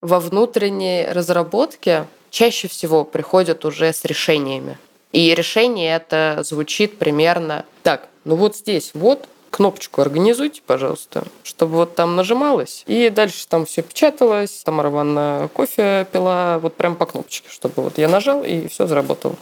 во внутренней разработке чаще всего приходят уже с решениями. И решение это звучит примерно так. Ну вот здесь вот кнопочку организуйте, пожалуйста, чтобы вот там нажималось, и дальше там все печаталось, там Ванна кофе пила, вот прям по кнопочке, чтобы вот я нажал, и все заработало.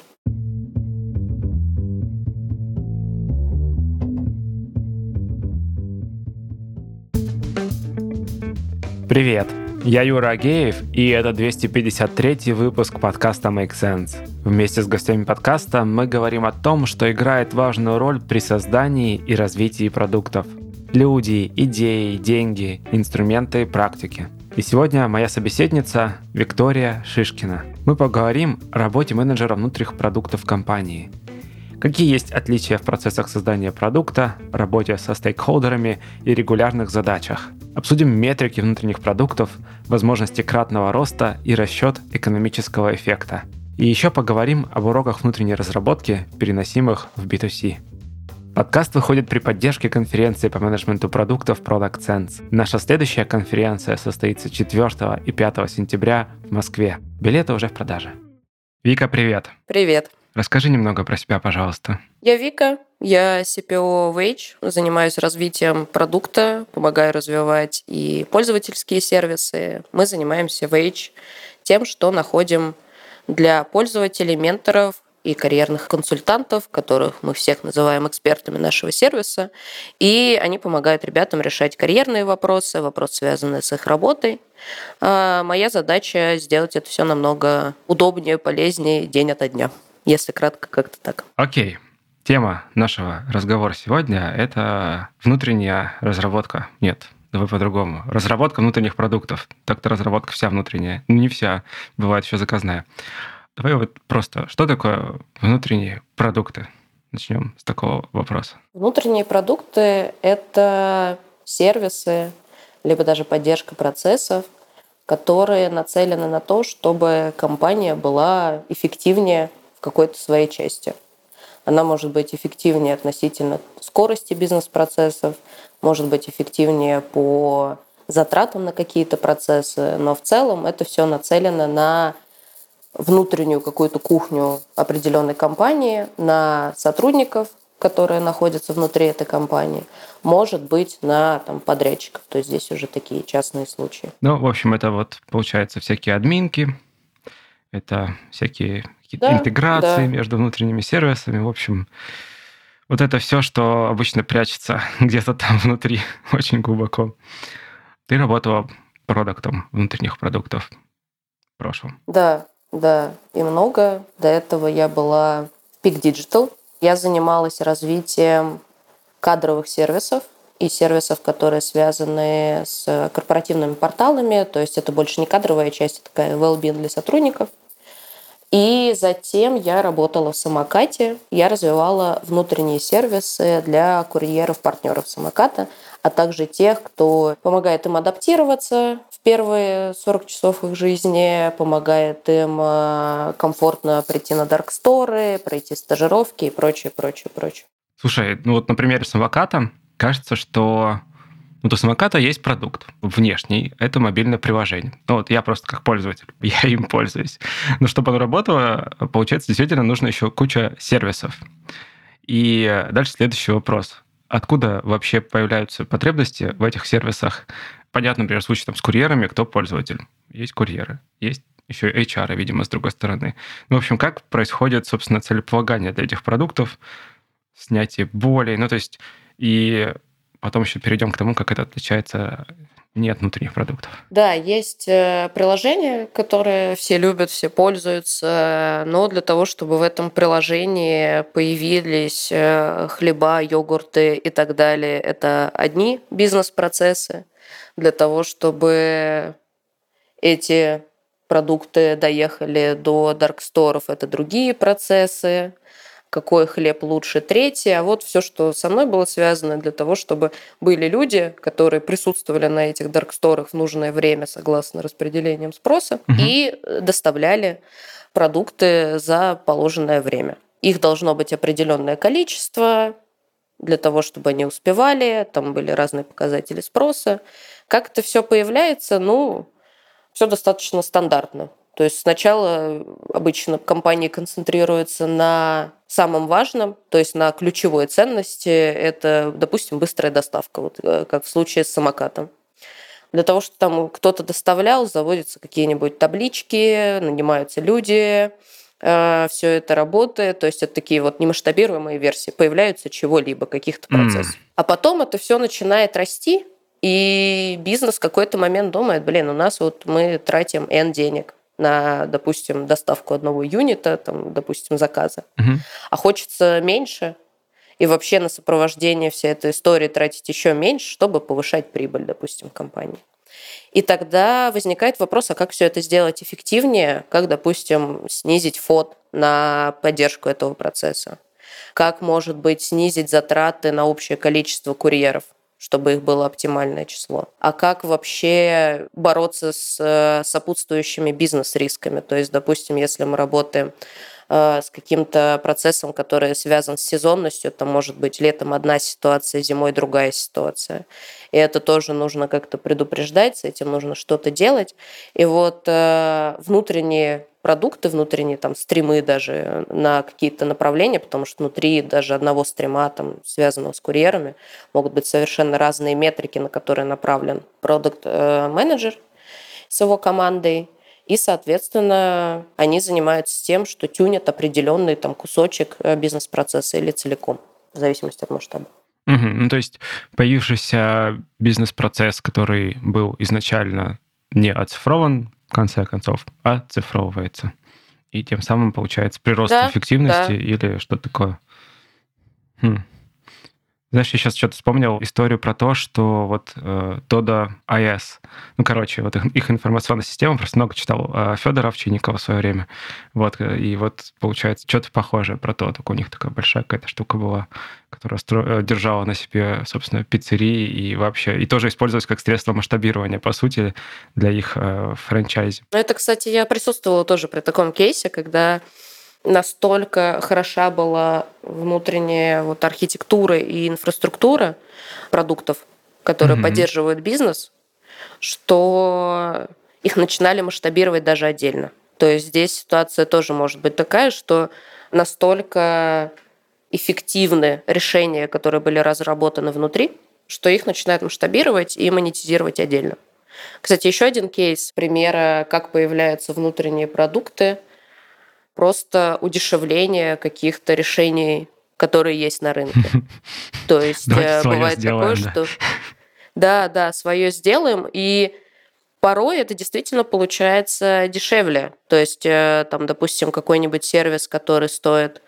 Привет! Я Юра Агеев, и это 253 выпуск подкаста Make Sense. Вместе с гостями подкаста мы говорим о том, что играет важную роль при создании и развитии продуктов. Люди, идеи, деньги, инструменты практики. И сегодня моя собеседница Виктория Шишкина. Мы поговорим о работе менеджера внутренних продуктов компании – Какие есть отличия в процессах создания продукта, работе со стейкхолдерами и регулярных задачах? Обсудим метрики внутренних продуктов, возможности кратного роста и расчет экономического эффекта. И еще поговорим об уроках внутренней разработки, переносимых в B2C. Подкаст выходит при поддержке конференции по менеджменту продуктов Product Sense. Наша следующая конференция состоится 4 и 5 сентября в Москве. Билеты уже в продаже. Вика, привет. Привет. Расскажи немного про себя, пожалуйста. Я Вика, я CPO Wage, занимаюсь развитием продукта, помогаю развивать и пользовательские сервисы. Мы занимаемся Wage тем, что находим для пользователей, менторов и карьерных консультантов, которых мы всех называем экспертами нашего сервиса, и они помогают ребятам решать карьерные вопросы, вопросы, связанные с их работой. А моя задача сделать это все намного удобнее, полезнее день ото дня если кратко как-то так. Окей. Тема нашего разговора сегодня – это внутренняя разработка. Нет, давай по-другому. Разработка внутренних продуктов. Так-то разработка вся внутренняя. Ну, не вся, бывает еще заказная. Давай вот просто, что такое внутренние продукты? Начнем с такого вопроса. Внутренние продукты – это сервисы, либо даже поддержка процессов, которые нацелены на то, чтобы компания была эффективнее какой-то своей части. Она может быть эффективнее относительно скорости бизнес-процессов, может быть эффективнее по затратам на какие-то процессы, но в целом это все нацелено на внутреннюю какую-то кухню определенной компании, на сотрудников, которые находятся внутри этой компании, может быть на там, подрядчиков. То есть здесь уже такие частные случаи. Ну, в общем, это вот получается всякие админки, это всякие какие-то да, интеграции да. между внутренними сервисами. В общем, вот это все, что обычно прячется где-то там внутри, очень глубоко. Ты работала продуктом внутренних продуктов в прошлом. Да, да, и много. До этого я была в Peak Digital. Я занималась развитием кадровых сервисов и сервисов, которые связаны с корпоративными порталами. То есть это больше не кадровая часть, это такая well-being для сотрудников – и затем я работала в самокате. Я развивала внутренние сервисы для курьеров, партнеров самоката, а также тех, кто помогает им адаптироваться в первые 40 часов их жизни, помогает им э, комфортно прийти на дарксторы, пройти стажировки и прочее, прочее, прочее. Слушай, ну вот на примере самоката кажется, что вот у самоката есть продукт внешний, это мобильное приложение. Ну вот я просто как пользователь, я им пользуюсь. Но чтобы оно работало, получается, действительно нужно еще куча сервисов. И дальше следующий вопрос. Откуда вообще появляются потребности в этих сервисах? Понятно, например, в случае там, с курьерами, кто пользователь. Есть курьеры, есть еще HR, видимо, с другой стороны. Ну, в общем, как происходит, собственно, целеполагание для этих продуктов, снятие боли, ну, то есть, и Потом еще перейдем к тому, как это отличается не от внутренних продуктов. Да, есть э, приложение, которое все любят, все пользуются, но для того, чтобы в этом приложении появились э, хлеба, йогурты и так далее, это одни бизнес-процессы. Для того, чтобы эти продукты доехали до дарксторов, это другие процессы какой хлеб лучше третий, а вот все, что со мной было связано для того, чтобы были люди, которые присутствовали на этих дарксторах в нужное время согласно распределениям спроса угу. и доставляли продукты за положенное время. Их должно быть определенное количество для того, чтобы они успевали, там были разные показатели спроса. Как это все появляется, ну, все достаточно стандартно. То есть сначала обычно компании концентрируются на самом важном, то есть на ключевой ценности. Это, допустим, быстрая доставка, вот э, как в случае с самокатом. Для того, чтобы там кто-то доставлял, заводятся какие-нибудь таблички, нанимаются люди, э, все это работает, то есть это такие вот немасштабируемые версии, появляются чего-либо, каких-то процессов. Mm. А потом это все начинает расти, и бизнес в какой-то момент думает, блин, у нас вот мы тратим N денег на, допустим, доставку одного юнита, там, допустим, заказа, угу. а хочется меньше, и вообще на сопровождение всей этой истории тратить еще меньше, чтобы повышать прибыль, допустим, компании. И тогда возникает вопрос, а как все это сделать эффективнее, как, допустим, снизить фот на поддержку этого процесса, как, может быть, снизить затраты на общее количество курьеров, чтобы их было оптимальное число. А как вообще бороться с э, сопутствующими бизнес-рисками? То есть, допустим, если мы работаем с каким-то процессом, который связан с сезонностью, там может быть летом одна ситуация, зимой другая ситуация. И это тоже нужно как-то предупреждать, с этим нужно что-то делать. И вот э, внутренние продукты внутренние, там, стримы даже на какие-то направления, потому что внутри даже одного стрима, там, связанного с курьерами, могут быть совершенно разные метрики, на которые направлен продукт-менеджер с его командой. И, соответственно, они занимаются тем, что тюнят определенный там, кусочек э, бизнес-процесса или целиком, в зависимости от масштаба. Угу. Ну, то есть появившийся бизнес-процесс, который был изначально не оцифрован, в конце концов, оцифровывается. И тем самым получается прирост да, эффективности да. или что такое. Хм. Знаешь, я сейчас что-то вспомнил историю про то, что вот э, Toda IS, ну, короче, вот их, их информационная система, просто много читал э, Федора Овчинникова в свое время, вот, э, и вот получается что-то похожее про то, только у них такая большая какая-то штука была, которая стро... Э, держала на себе, собственно, пиццерии и вообще, и тоже использовалась как средство масштабирования, по сути, для их э, франчайзи. Это, кстати, я присутствовала тоже при таком кейсе, когда настолько хороша была внутренняя вот архитектура и инфраструктура продуктов, которые mm-hmm. поддерживают бизнес, что их начинали масштабировать даже отдельно. То есть здесь ситуация тоже может быть такая, что настолько эффективны решения, которые были разработаны внутри, что их начинают масштабировать и монетизировать отдельно. Кстати, еще один кейс примера, как появляются внутренние продукты просто удешевление каких-то решений, которые есть на рынке. То есть э, бывает такое, что... Да, да, свое сделаем, и порой это действительно получается дешевле. То есть, э, там, допустим, какой-нибудь сервис, который стоит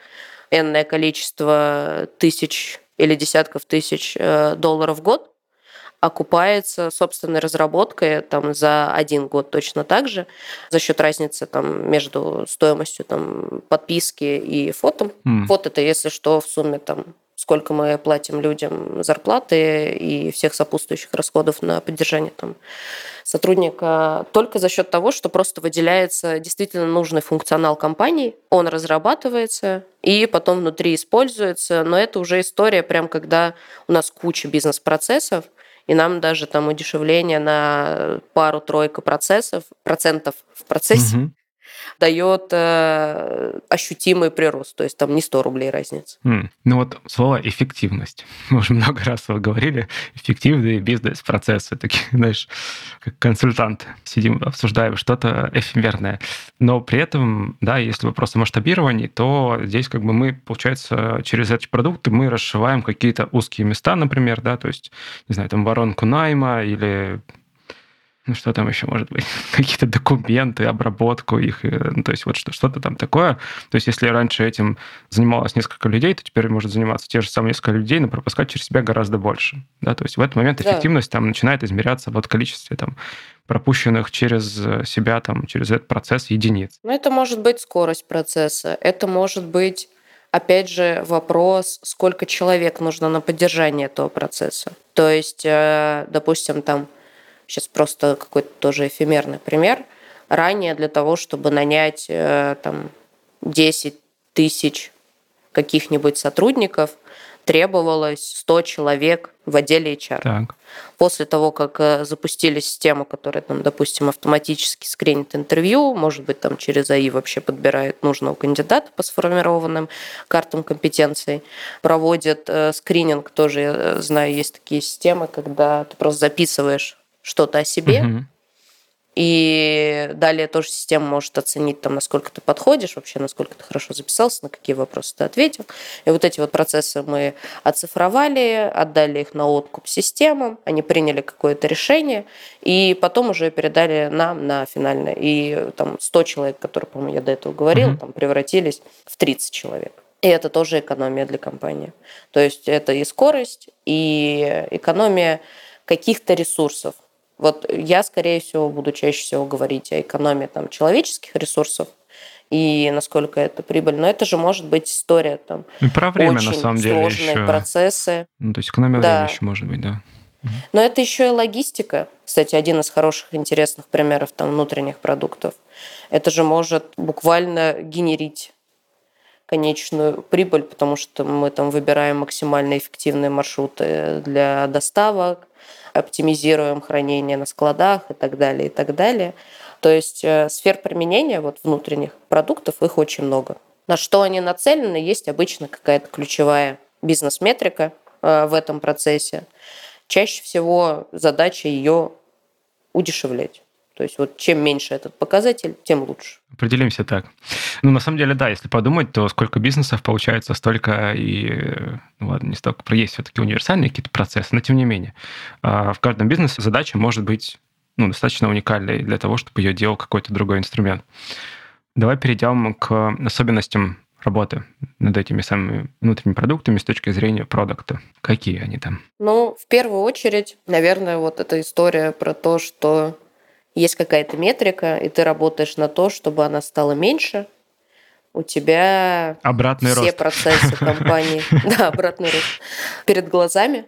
энное количество тысяч или десятков тысяч э, долларов в год, окупается собственной разработкой там, за один год точно так же за счет разницы там, между стоимостью там, подписки и фото. Mm. Фото это, если что, в сумме там, сколько мы платим людям зарплаты и всех сопутствующих расходов на поддержание там, сотрудника только за счет того, что просто выделяется действительно нужный функционал компании, он разрабатывается и потом внутри используется, но это уже история прям когда у нас куча бизнес-процессов, и нам даже там удешевление на пару-тройку процессов, процентов в процессе. Угу дает э, ощутимый прирост, то есть там не 100 рублей разница. Mm. Ну вот слово эффективность. Мы уже много раз говорили, эффективные бизнес-процессы, такие, знаешь, как консультант. Сидим, обсуждаем что-то эфемерное. Но при этом, да, если вопрос о масштабировании, то здесь как бы мы, получается, через эти продукты мы расшиваем какие-то узкие места, например, да, то есть, не знаю, там воронку найма или ну что там еще может быть, какие-то документы, обработку их, э, ну, то есть вот что-то там такое. То есть если раньше этим занималось несколько людей, то теперь может заниматься те же самые несколько людей, но пропускать через себя гораздо больше. Да? То есть в этот момент эффективность да. там начинает измеряться вот количестве там пропущенных через э, себя, там, через этот процесс единиц. Ну, это может быть скорость процесса, это может быть опять же, вопрос, сколько человек нужно на поддержание этого процесса. То есть, э, допустим, там Сейчас просто какой-то тоже эфемерный пример. Ранее для того, чтобы нанять э, там, 10 тысяч каких-нибудь сотрудников, требовалось 100 человек в отделе HR. Так. После того, как э, запустили систему, которая, там, допустим, автоматически скринит интервью, может быть, там через АИ вообще подбирает нужного кандидата по сформированным картам компетенций, проводит э, скрининг, тоже, я знаю, есть такие системы, когда ты просто записываешь что-то о себе, угу и далее тоже система может оценить, там, насколько ты подходишь, вообще, насколько ты хорошо записался, на какие вопросы ты ответил. И вот эти вот процессы мы оцифровали, отдали их на откуп системам, они приняли какое-то решение, и потом уже передали нам на финальное. И там 100 человек, которые, по-моему, я до этого говорила, угу. там превратились в 30 человек. И это тоже экономия для компании. То есть это и скорость, и экономия каких-то ресурсов. Вот я, скорее всего, буду чаще всего говорить о экономии там, человеческих ресурсов и насколько это прибыльно. Но это же может быть история там. И про время, очень на самом деле, сложные еще. процессы. Ну, то есть экономия да. времени еще может быть, да. Но это еще и логистика. Кстати, один из хороших, интересных примеров там, внутренних продуктов. Это же может буквально генерить конечную прибыль, потому что мы там выбираем максимально эффективные маршруты для доставок, оптимизируем хранение на складах и так далее, и так далее. То есть э, сфер применения вот внутренних продуктов, их очень много. На что они нацелены, есть обычно какая-то ключевая бизнес-метрика э, в этом процессе. Чаще всего задача ее удешевлять. То есть вот чем меньше этот показатель, тем лучше. Определимся так. Ну, на самом деле, да, если подумать, то сколько бизнесов получается, столько и, ну ладно, не столько, есть все-таки универсальные какие-то процессы, но тем не менее. А, в каждом бизнесе задача может быть ну, достаточно уникальной для того, чтобы ее делал какой-то другой инструмент. Давай перейдем к особенностям работы над этими самыми внутренними продуктами с точки зрения продукта. Какие они там? Ну, в первую очередь, наверное, вот эта история про то, что есть какая-то метрика, и ты работаешь на то, чтобы она стала меньше, у тебя обратный все рост. процессы компании, да, обратный рост перед глазами.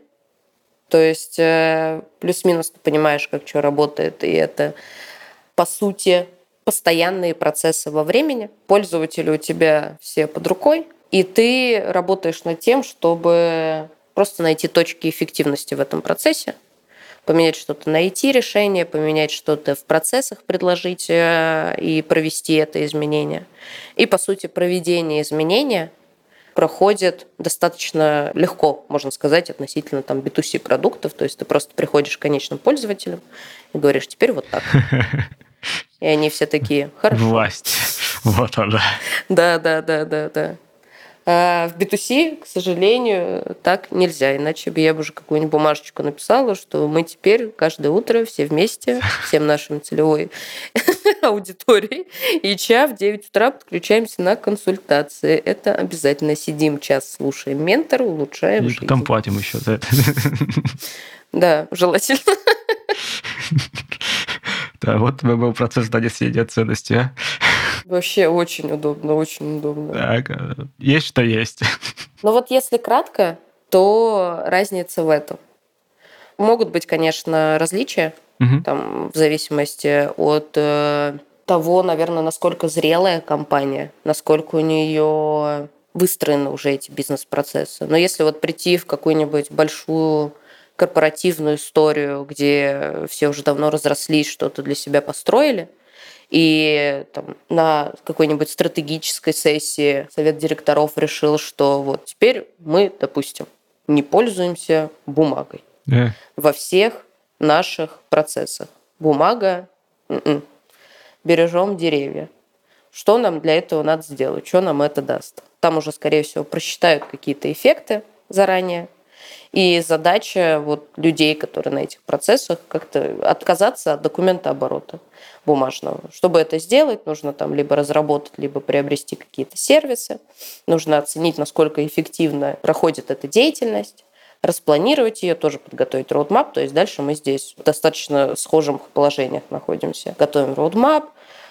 То есть э, плюс-минус ты понимаешь, как что работает, и это по сути постоянные процессы во времени. Пользователи у тебя все под рукой, и ты работаешь над тем, чтобы просто найти точки эффективности в этом процессе, поменять что-то на IT-решение, поменять что-то в процессах, предложить э, и провести это изменение. И, по сути, проведение изменения проходит достаточно легко, можно сказать, относительно там B2C продуктов. То есть ты просто приходишь к конечным пользователям и говоришь, теперь вот так. И они все такие, хорошо. Власть. Вот она. Да, да, да, да, да. А в B2C, к сожалению, так нельзя. Иначе бы я бы уже какую-нибудь бумажечку написала, что мы теперь каждое утро все вместе, всем нашим целевой аудитории, и ча в 9 утра подключаемся на консультации. Это обязательно. Сидим час, слушаем ментора, улучшаем И потом платим еще это. Да, желательно. Да, вот был процесс донесения ценности, а? Вообще очень удобно, очень удобно. Так, э, есть что есть. Ну вот если кратко, то разница в этом. Могут быть, конечно, различия, угу. там, в зависимости от э, того, наверное, насколько зрелая компания, насколько у нее выстроены уже эти бизнес-процессы. Но если вот прийти в какую-нибудь большую корпоративную историю, где все уже давно разрослись, что-то для себя построили – и там, на какой-нибудь стратегической сессии совет директоров решил, что вот теперь мы, допустим, не пользуемся бумагой yeah. во всех наших процессах. Бумага, м-м. бережем деревья. Что нам для этого надо сделать? Что нам это даст? Там уже, скорее всего, просчитают какие-то эффекты заранее, и задача вот людей, которые на этих процессах, как-то отказаться от документа оборота бумажного. Чтобы это сделать, нужно там либо разработать, либо приобрести какие-то сервисы. Нужно оценить, насколько эффективно проходит эта деятельность распланировать ее, тоже подготовить роудмап. То есть дальше мы здесь в достаточно схожих положениях находимся. Готовим роудмап,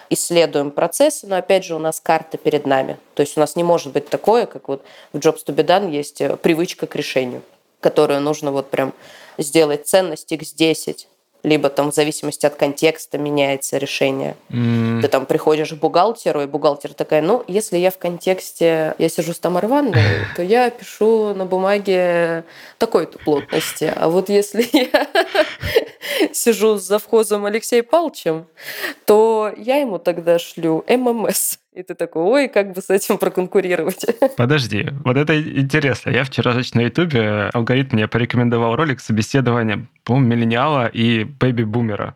исследуем процессы, но опять же у нас карта перед нами. То есть у нас не может быть такое, как вот в Jobs to be done есть привычка к решению которую нужно вот прям сделать ценность x10 либо там в зависимости от контекста меняется решение. Mm. Ты там приходишь к бухгалтеру, и бухгалтер такая, ну, если я в контексте, я сижу с Тамарой Ивановной, то я пишу на бумаге такой-то плотности. А вот если я сижу с завхозом Алексеем Павловичем, то я ему тогда шлю ММС. И ты такой, ой, как бы с этим проконкурировать? Подожди, вот это интересно. Я вчера на Ютубе алгоритм мне порекомендовал ролик собеседования, по-моему, миллениала и бэби-бумера.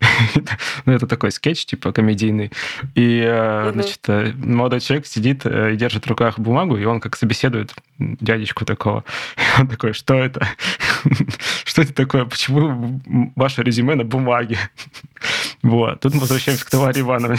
ну, это такой скетч, типа, комедийный. И, э, значит, э, молодой человек сидит э, и держит в руках бумагу, и он как собеседует дядечку такого. он такой, что это? что это такое? Почему ваше резюме на бумаге? вот. Тут мы возвращаемся к Тамаре Ивановне.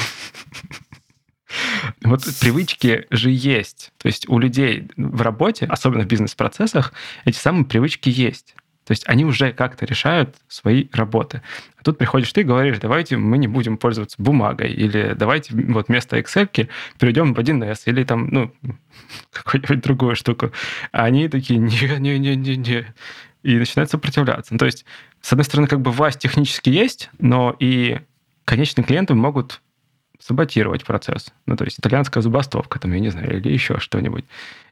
Вот привычки же есть. То есть у людей в работе, особенно в бизнес-процессах, эти самые привычки есть. То есть они уже как-то решают свои работы. А тут приходишь ты и говоришь, давайте мы не будем пользоваться бумагой, или давайте вот вместо Excel перейдем в 1С, или там, ну, какую-нибудь другую штуку. А они такие, не-не-не-не-не. И начинают сопротивляться. Ну, то есть, с одной стороны, как бы власть технически есть, но и конечные клиенты могут саботировать процесс. Ну, то есть итальянская забастовка, там, я не знаю, или еще что-нибудь.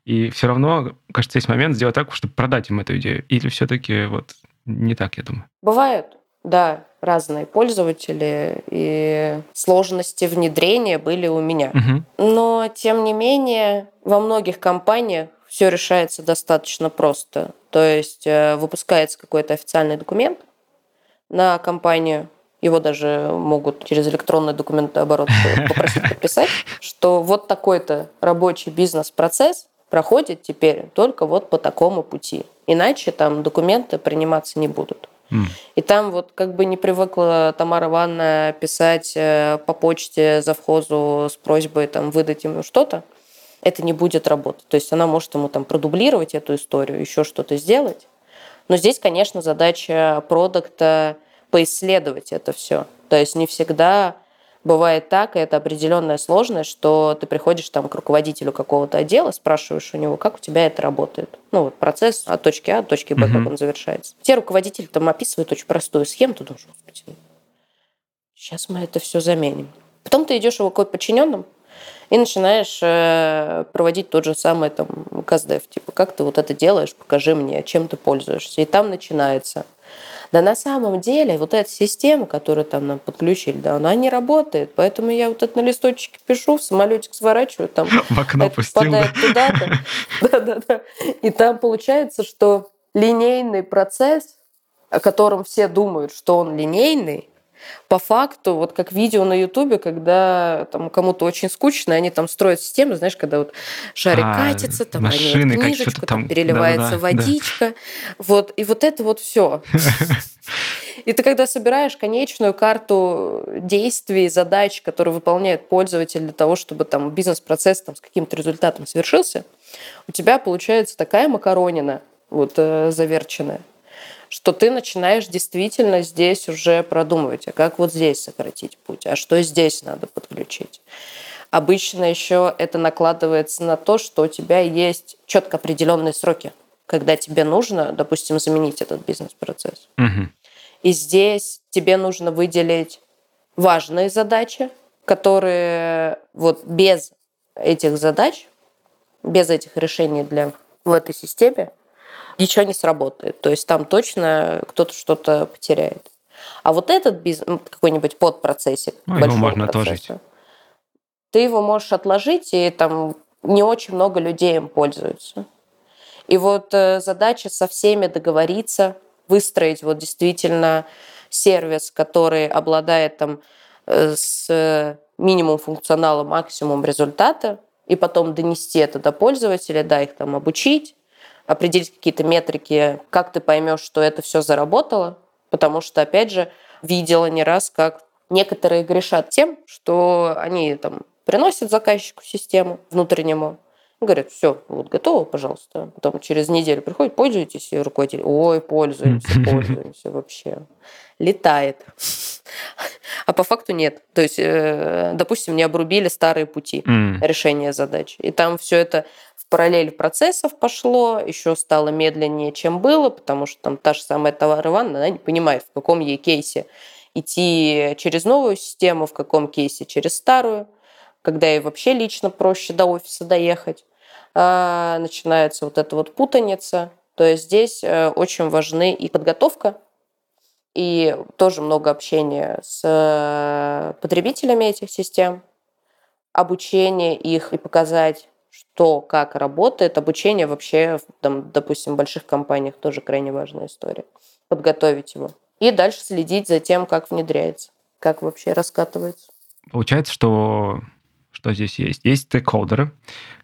И все равно, кажется, есть момент сделать так, чтобы продать им эту идею. Или все-таки вот не так, я думаю. Бывают, да, разные пользователи, и сложности внедрения были у меня. Угу. Но, тем не менее, во многих компаниях все решается достаточно просто. То есть э, выпускается какой-то официальный документ на компанию, его даже могут через электронный документооборот попросить подписать, что вот такой-то рабочий бизнес-процесс проходит теперь только вот по такому пути. Иначе там документы приниматься не будут. И там вот как бы не привыкла Тамара Ивановна писать э, по почте завхозу с просьбой там выдать ему что-то, это не будет работать. То есть она может ему там продублировать эту историю, еще что-то сделать. Но здесь, конечно, задача продукта поисследовать это все. То есть не всегда бывает так, и это определенная сложность, что ты приходишь там к руководителю какого-то отдела, спрашиваешь у него, как у тебя это работает. Ну, вот процесс от точки А до точки Б, угу. как он завершается. Те руководители там описывают очень простую схему, ты думаешь, господи, сейчас мы это все заменим. Потом ты идешь его к подчиненным, и начинаешь э, проводить тот же самый там КСДФ, типа, как ты вот это делаешь, покажи мне, чем ты пользуешься. И там начинается – да на самом деле вот эта система, которую там нам подключили, да, она не работает. Поэтому я вот это на листочке пишу, в самолетик сворачиваю, там в окно пустил, да? туда-то. Да-да-да. И там получается, что линейный процесс, о котором все думают, что он линейный, по факту, вот как видео на Ютубе, когда там кому-то очень скучно, они там строят систему, знаешь, когда вот шарик а, катится, там машины, книжечку, там, там переливается да, да, водичка, да. вот, и вот это вот все. И ты когда собираешь конечную карту действий, задач, которые выполняет пользователь для того, чтобы там бизнес-процесс там, с каким-то результатом совершился, у тебя получается такая макаронина вот э, заверченная, что ты начинаешь действительно здесь уже продумывать, а как вот здесь сократить путь, а что здесь надо подключить. Обычно еще это накладывается на то, что у тебя есть четко определенные сроки, когда тебе нужно, допустим, заменить этот бизнес-процесс. Угу. И здесь тебе нужно выделить важные задачи, которые вот без этих задач, без этих решений для в этой системе ничего не сработает. То есть там точно кто-то что-то потеряет. А вот этот бизнес, ну, какой-нибудь подпроцессик ну, его можно процесса, отложить. Ты его можешь отложить, и там не очень много людей им пользуются. И вот э, задача со всеми договориться, выстроить вот действительно сервис, который обладает там э, с минимум функционала, максимум результата, и потом донести это до пользователя, да, их там обучить, определить какие-то метрики, как ты поймешь, что это все заработало, потому что, опять же, видела не раз, как некоторые грешат тем, что они там приносят заказчику систему внутреннему, говорят, все, вот готово, пожалуйста. Потом через неделю приходит, пользуетесь, и руководитель, ой, пользуемся, пользуемся вообще. Летает. А по факту нет. То есть, э, допустим, не обрубили старые пути mm. решения задач. И там все это в параллель процессов пошло, еще стало медленнее, чем было, потому что там та же самая товар Ивановна, она не понимает, в каком ей кейсе идти через новую систему, в каком кейсе через старую, когда ей вообще лично проще до офиса доехать. А, начинается вот эта вот путаница. То есть здесь э, очень важны и подготовка и тоже много общения с потребителями этих систем, обучение их и показать, что, как работает. Обучение вообще, там, допустим, в больших компаниях тоже крайне важная история. Подготовить его. И дальше следить за тем, как внедряется, как вообще раскатывается. Получается, что что здесь есть? Есть стейкхолдеры,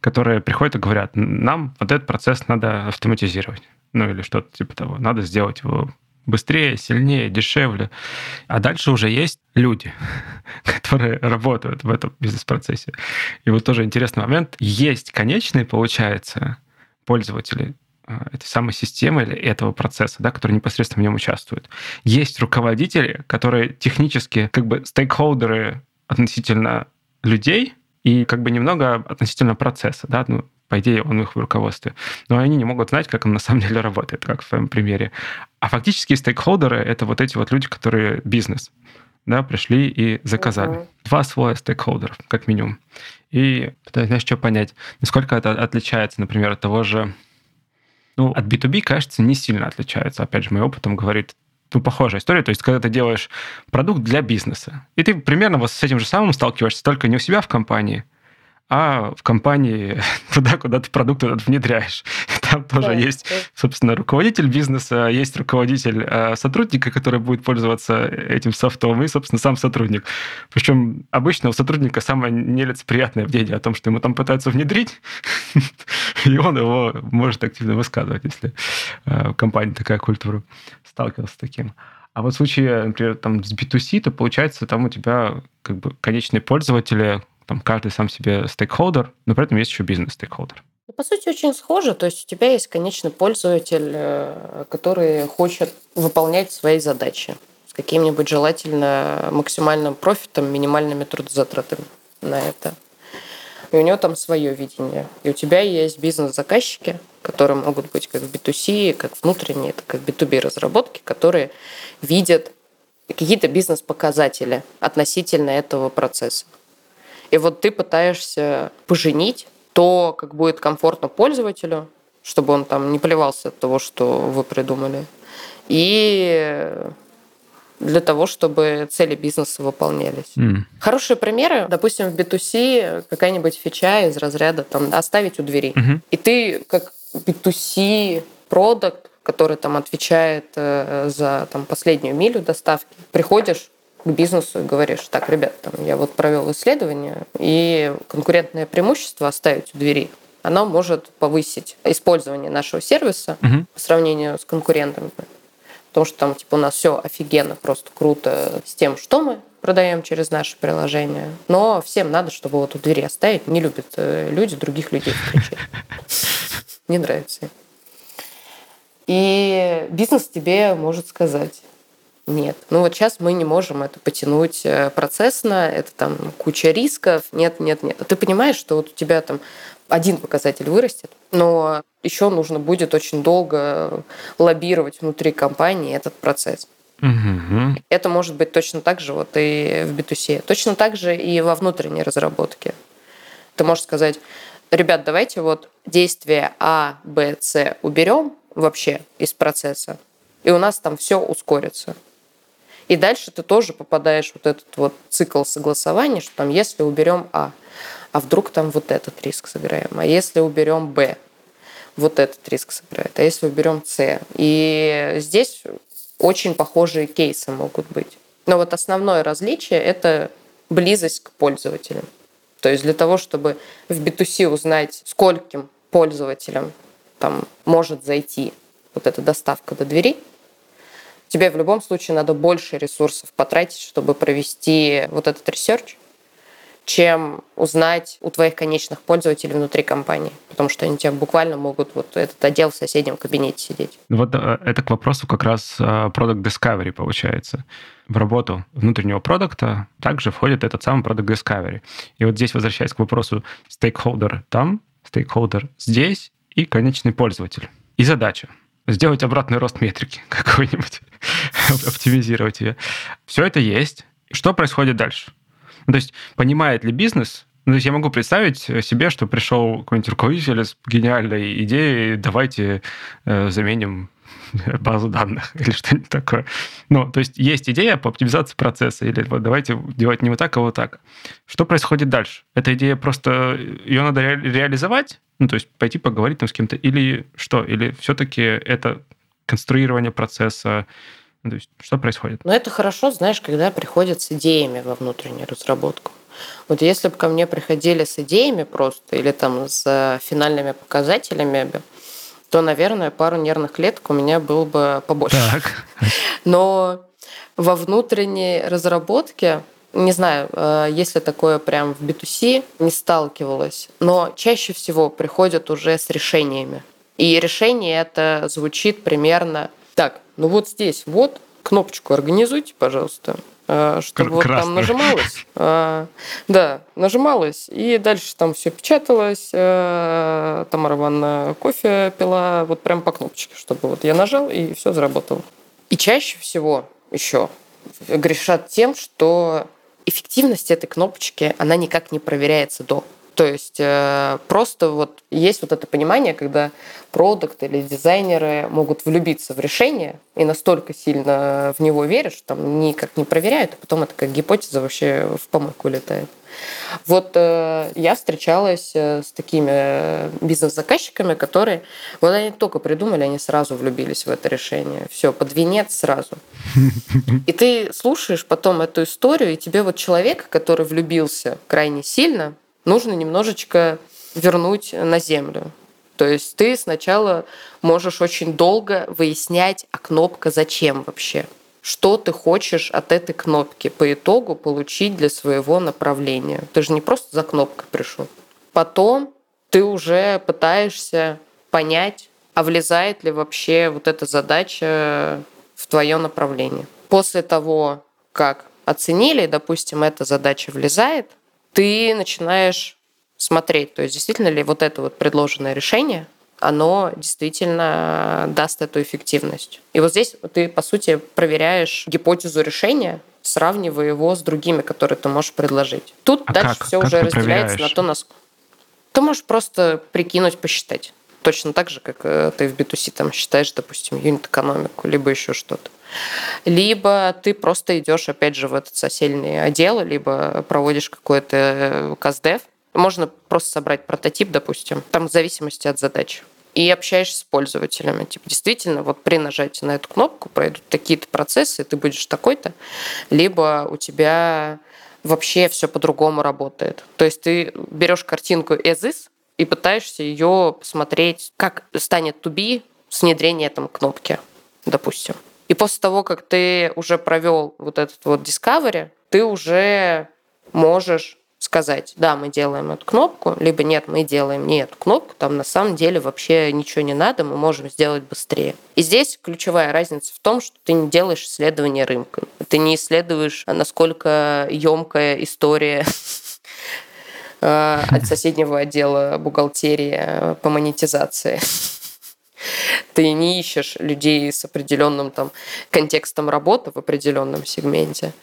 которые приходят и говорят, нам вот этот процесс надо автоматизировать. Ну или что-то типа того. Надо сделать его быстрее, сильнее, дешевле. А дальше уже есть люди, которые работают в этом бизнес-процессе. И вот тоже интересный момент. Есть конечные, получается, пользователи а, этой самой системы или этого процесса, да, которые непосредственно в нем участвуют. Есть руководители, которые технически как бы стейкхолдеры относительно людей и как бы немного относительно процесса, да, ну, по идее, он их в руководстве. Но они не могут знать, как он на самом деле работает, как в своем примере. А фактически стейкхолдеры — это вот эти вот люди, которые бизнес, да, пришли и заказали. Uh-huh. Два слоя стейкхолдеров, как минимум. И пытаюсь, знаешь, что понять, насколько это отличается, например, от того же... Ну, от B2B, кажется, не сильно отличается. Опять же, мой опыт там говорит, ну, похожая история. То есть, когда ты делаешь продукт для бизнеса, и ты примерно вот с этим же самым сталкиваешься, только не у себя в компании, а в компании туда, куда ты продукт этот внедряешь. Там тоже да, есть, да. собственно, руководитель бизнеса, есть руководитель э, сотрудника, который будет пользоваться этим софтом, и, собственно, сам сотрудник. Причем обычно у сотрудника самое нелицеприятное мнение о том, что ему там пытаются внедрить, и он его может активно высказывать, если э, в компании такая культура сталкивался с таким. А вот в случае, например, там с B2C, то получается, там у тебя как бы конечные пользователи, там каждый сам себе стейкхолдер, но при этом есть еще бизнес-стейкхолдер. Ну, по сути, очень схоже. То есть у тебя есть конечный пользователь, э, который хочет выполнять свои задачи с каким-нибудь желательно максимальным профитом, минимальными трудозатратами на это. И у него там свое видение. И у тебя есть бизнес-заказчики, которые могут быть как B2C, как внутренние, так как B2B разработки, которые видят какие-то бизнес-показатели относительно этого процесса. И вот ты пытаешься поженить то, как будет комфортно пользователю, чтобы он там не плевался от того, что вы придумали, и для того, чтобы цели бизнеса выполнялись. Mm. Хорошие примеры, допустим, в B2C какая-нибудь фича из разряда там оставить у двери. Mm-hmm. И ты как B2C продукт, который там отвечает э, за там, последнюю милю доставки, приходишь к бизнесу и говоришь, так, ребят, там, я вот провел исследование, и конкурентное преимущество оставить у двери, оно может повысить использование нашего сервиса угу. по сравнению с конкурентами. Потому что там типа у нас все офигенно, просто круто с тем, что мы продаем через наше приложение. Но всем надо, чтобы вот у двери оставить. Не любят э, люди других людей встречать. Не нравится. И бизнес тебе может сказать, нет. Ну вот сейчас мы не можем это потянуть э, процессно, это там куча рисков. Нет, нет, нет. Ты понимаешь, что вот у тебя там один показатель вырастет, но еще нужно будет очень долго лоббировать внутри компании этот процесс. Угу. Это может быть точно так же вот и в B2C. Точно так же и во внутренней разработке. Ты можешь сказать, ребят, давайте вот действие А, Б, С уберем вообще из процесса, и у нас там все ускорится. И дальше ты тоже попадаешь в вот этот вот цикл согласования, что там если уберем А, а вдруг там вот этот риск сыграем, а если уберем Б, вот этот риск сыграет, а если уберем С. И здесь очень похожие кейсы могут быть. Но вот основное различие – это близость к пользователям. То есть для того, чтобы в B2C узнать, скольким пользователям там может зайти вот эта доставка до двери, тебе в любом случае надо больше ресурсов потратить, чтобы провести вот этот research чем узнать у твоих конечных пользователей внутри компании, потому что они тебя буквально могут вот этот отдел в соседнем кабинете сидеть. Вот э, это к вопросу как раз э, Product Discovery получается. В работу внутреннего продукта также входит этот самый Product Discovery. И вот здесь, возвращаясь к вопросу стейкхолдер там, стейкхолдер здесь и конечный пользователь. И задача сделать обратный рост метрики какой-нибудь, оптимизировать ее. Все это есть. Что происходит дальше? Ну, то есть понимает ли бизнес, ну, то есть я могу представить себе, что пришел какой-нибудь руководитель с гениальной идеей, давайте э, заменим базу данных или что-нибудь такое. Ну, то есть есть идея по оптимизации процесса, или вот давайте делать не вот так, а вот так. Что происходит дальше? Эта идея просто, ее надо ре- реализовать, ну, то есть пойти поговорить там с кем-то, или что? Или все-таки это конструирование процесса, ну, то есть что происходит? Ну, это хорошо, знаешь, когда приходят с идеями во внутреннюю разработку. Вот если бы ко мне приходили с идеями просто или там с финальными показателями, то, наверное, пару нервных клеток у меня было бы побольше. Так. Но во внутренней разработке не знаю, э, если такое прям в B2C, не сталкивалась, но чаще всего приходят уже с решениями. И решение это звучит примерно так, ну вот здесь вот кнопочку организуйте, пожалуйста, э, чтобы вот там нажималось. А, да, нажималось, и дальше там все печаталось, а, Тамара Ивановна кофе пила, вот прям по кнопочке, чтобы вот я нажал, и все заработало. И чаще всего еще грешат тем, что эффективность этой кнопочки, она никак не проверяется до. То есть э, просто вот есть вот это понимание, когда продукт или дизайнеры могут влюбиться в решение и настолько сильно в него верят, что там никак не проверяют, а потом это как гипотеза вообще в помойку летает. Вот э, я встречалась э, с такими бизнес-заказчиками, которые вот они только придумали, они сразу влюбились в это решение. Все, под венец сразу. И ты слушаешь потом эту историю, и тебе вот человек, который влюбился крайне сильно, нужно немножечко вернуть на землю. То есть ты сначала можешь очень долго выяснять, а кнопка зачем вообще что ты хочешь от этой кнопки по итогу получить для своего направления. Ты же не просто за кнопкой пришел. Потом ты уже пытаешься понять, а влезает ли вообще вот эта задача в твое направление. После того, как оценили, допустим, эта задача влезает, ты начинаешь смотреть, то есть действительно ли вот это вот предложенное решение – оно действительно даст эту эффективность. И вот здесь ты, по сути, проверяешь гипотезу решения, сравнивая его с другими, которые ты можешь предложить. Тут а дальше как? все как уже разделяется на то, насколько... Ты можешь просто прикинуть, посчитать. Точно так же, как э, ты в B2C там считаешь, допустим, юнит-экономику, либо еще что-то. Либо ты просто идешь, опять же, в этот соседний отдел, либо проводишь какой-то э, каздев, можно просто собрать прототип, допустим, там в зависимости от задачи и общаешься с пользователями. Типа, действительно, вот при нажатии на эту кнопку пройдут такие-то процессы, ты будешь такой-то, либо у тебя вообще все по-другому работает. То есть ты берешь картинку as is и пытаешься ее посмотреть, как станет be с внедрением там кнопки, допустим. И после того, как ты уже провел вот этот вот discovery, ты уже можешь сказать, да, мы делаем эту кнопку, либо нет, мы делаем не эту кнопку, там на самом деле вообще ничего не надо, мы можем сделать быстрее. И здесь ключевая разница в том, что ты не делаешь исследование рынка. Ты не исследуешь, насколько емкая история э, от соседнего отдела бухгалтерии по монетизации. Ты не ищешь людей с определенным там контекстом работы в определенном сегменте.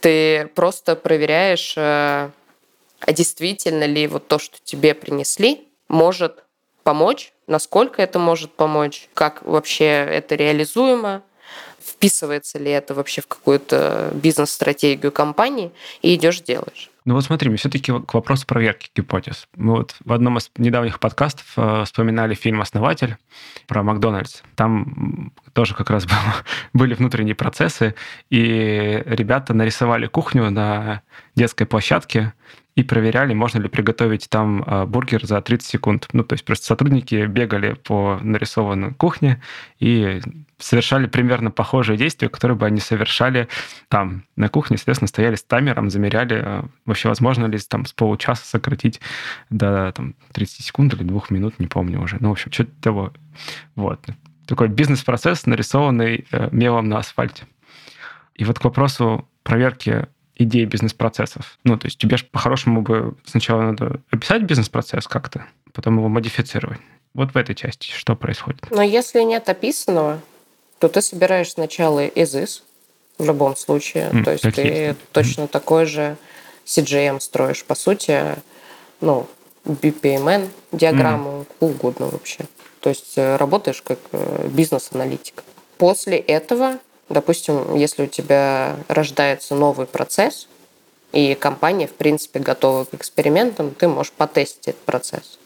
Ты просто проверяешь э, а действительно ли вот то, что тебе принесли, может помочь, насколько это может помочь, как вообще это реализуемо, вписывается ли это вообще в какую-то бизнес-стратегию компании, и идешь делаешь. Ну вот смотри, все-таки к вопросу проверки гипотез. Мы вот в одном из недавних подкастов э, вспоминали фильм «Основатель» про Макдональдс. Там тоже как раз было, были внутренние процессы, и ребята нарисовали кухню на детской площадке, и проверяли, можно ли приготовить там э, бургер за 30 секунд. Ну, то есть просто сотрудники бегали по нарисованной кухне и совершали примерно похожие действия, которые бы они совершали там на кухне, соответственно, стояли с таймером, замеряли, э, вообще возможно ли там с получаса сократить до там, 30 секунд или двух минут, не помню уже. Ну, в общем, что-то того. Вот. Такой бизнес-процесс, нарисованный э, мелом на асфальте. И вот к вопросу проверки идеи бизнес-процессов. Ну, то есть тебе же по-хорошему бы сначала надо описать бизнес-процесс как-то, потом его модифицировать. Вот в этой части что происходит? Но если нет описанного, то ты собираешь сначала из is в любом случае. Mm, то есть ты есть. точно mm. такой же CGM строишь. По сути, ну, BPMN, диаграмму, mm. угодно вообще. То есть э, работаешь как э, бизнес-аналитик. После этого, допустим, если у тебя рождается новый процесс, и компания, в принципе, готова к экспериментам, ты можешь потестить этот процесс.